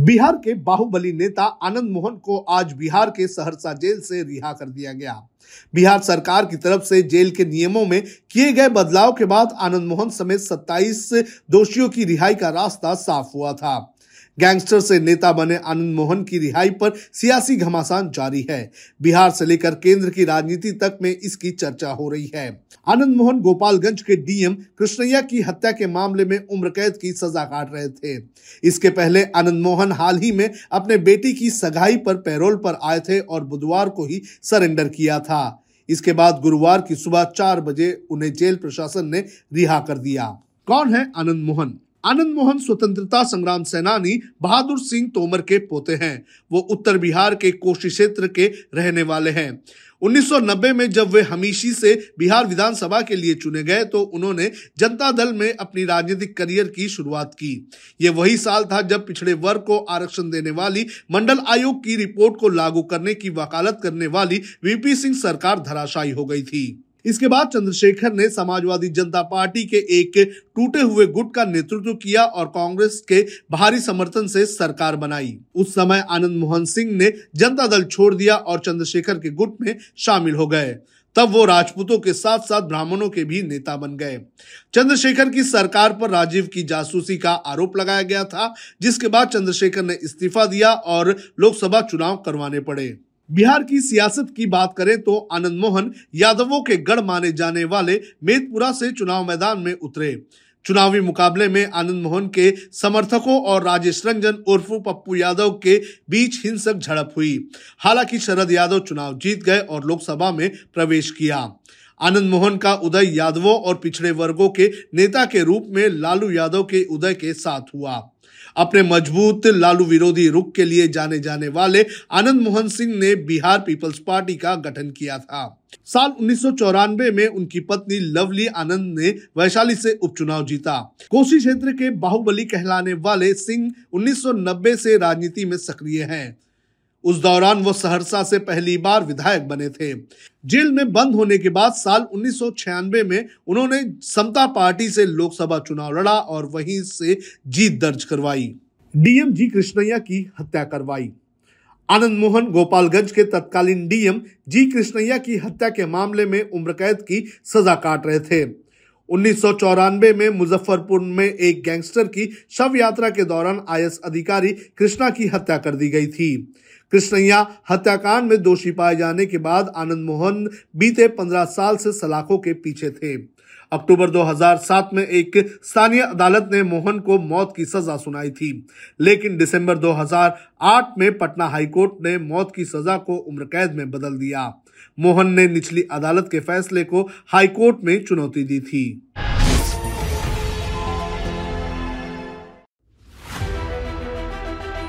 बिहार के बाहुबली नेता आनंद मोहन को आज बिहार के सहरसा जेल से रिहा कर दिया गया। बिहार सरकार की तरफ़ से जेल के नियमों में किए गए बदलाव के बाद आनंद मोहन समेत 27 दोषियों की रिहाई का रास्ता साफ़ हुआ था। गैंगस्टर से नेता बने आनंद मोहन की रिहाई पर सियासी घमासान जारी है। बिहार से लेकर केंद्र की राजनीति तक में इसकी चर्चा हो रही है। आनंद मोहन गोपालगंज के डीएम कृष्णैया की हत्या के मामले में उम्र कैद की सजा काट रहे थे। इसके पहले आनंद मोहन हाल ही में अपने बेटी की सगाई पर पैरोल पर आए थे और बुधवार को ही सरेंडर किया था। इसके बाद गुरुवार की सुबह चार बजे उन्हें जेल प्रशासन ने रिहा कर दिया। कौन है आनंद मोहन? आनंद मोहन स्वतंत्रता संग्राम सेनानी बहादुर सिंह तोमर के पोते हैं। वो उत्तर बिहार के कोशी क्षेत्र के रहने वाले हैं। 1990 में जब वे हमीशी से बिहार विधानसभा के लिए चुने गए तो उन्होंने जनता दल में अपनी राजनीतिक करियर की शुरुआत की। ये वही साल था जब पिछड़े वर्ग को आरक्षण देने वाली मंडल आयोग की रिपोर्ट को लागू करने की वकालत करने वाली वीपी सिंह सरकार धराशायी हो गई थी। इसके बाद चंद्रशेखर ने समाजवादी जनता पार्टी के एक टूटे हुए गुट का नेतृत्व किया और कांग्रेस के भारी समर्थन से सरकार बनाई। उस समय आनंद मोहन सिंह ने जनता दल छोड़ दिया और चंद्रशेखर के गुट में शामिल हो गए। तब वो राजपूतों के साथ साथ ब्राह्मणों के भी नेता बन गए। चंद्रशेखर की सरकार पर राजीव की जासूसी का आरोप लगाया गया था, जिसके बाद चंद्रशेखर ने इस्तीफा दिया और लोकसभा चुनाव करवाने पड़े। बिहार की सियासत की बात करें तो आनंद मोहन यादवों के गढ़ माने जाने वाले मेदपुरा से चुनाव मैदान में उतरे। चुनावी मुकाबले में आनंद मोहन के समर्थकों और राजेश रंजन उर्फ़ पप्पू यादव के बीच हिंसक झड़प हुई। हालाँकि शरद यादव चुनाव जीत गए और लोकसभा में प्रवेश किया। आनंद मोहन का उदय यादवों और पिछड़े वर्गों के नेता के रूप में लालू यादव के उदय के साथ हुआ। अपने मज़बूत लालू विरोधी रुख के लिए जाने जाने वाले आनंद मोहन सिंह ने बिहार पीपल्स पार्टी का गठन किया था। साल उन्नीस सौ चौरानबे में उनकी पत्नी लवली आनंद ने वैशाली से उपचुनाव जीता। कोसी क्षेत्र के बाहुबली कहलाने वाले सिंह 1990 से राजनीति में सक्रिय हैं। उस दौरान वो सहरसा से पहली बार विधायक बने थे। जेल में बंद होने के बाद साल उन्नीस सौ छियानवे में उन्होंने समता पार्टी से लोकसभा चुनाव लड़ा और वहीं से जीत दर्ज करवाई। डीएम जी कृष्णैया की हत्या करवाई। आनंद मोहन गोपालगंज के तत्कालीन डीएम जी कृष्णैया की हत्या के मामले में उम्र कैद की सजा काट रहे थे। उन्नीस सौ चौरानबे में मुजफ्फरपुर में एक गैंगस्टर की शव यात्रा के दौरान आईएएस अधिकारी कृष्णा की हत्या कर दी गई थी। कृष्णैया हत्याकांड में दोषी पाए जाने के बाद आनंद मोहन बीते पंद्रह साल से सलाखों के पीछे थे। अक्टूबर 2007 में एक स्थानीय अदालत ने मोहन को मौत की सजा सुनाई थी। लेकिन दिसंबर 2008 में पटना हाईकोर्ट ने मौत की सजा को उम्र कैद में बदल दिया। मोहन ने निचली अदालत के फैसले को हाईकोर्ट में चुनौती दी थी।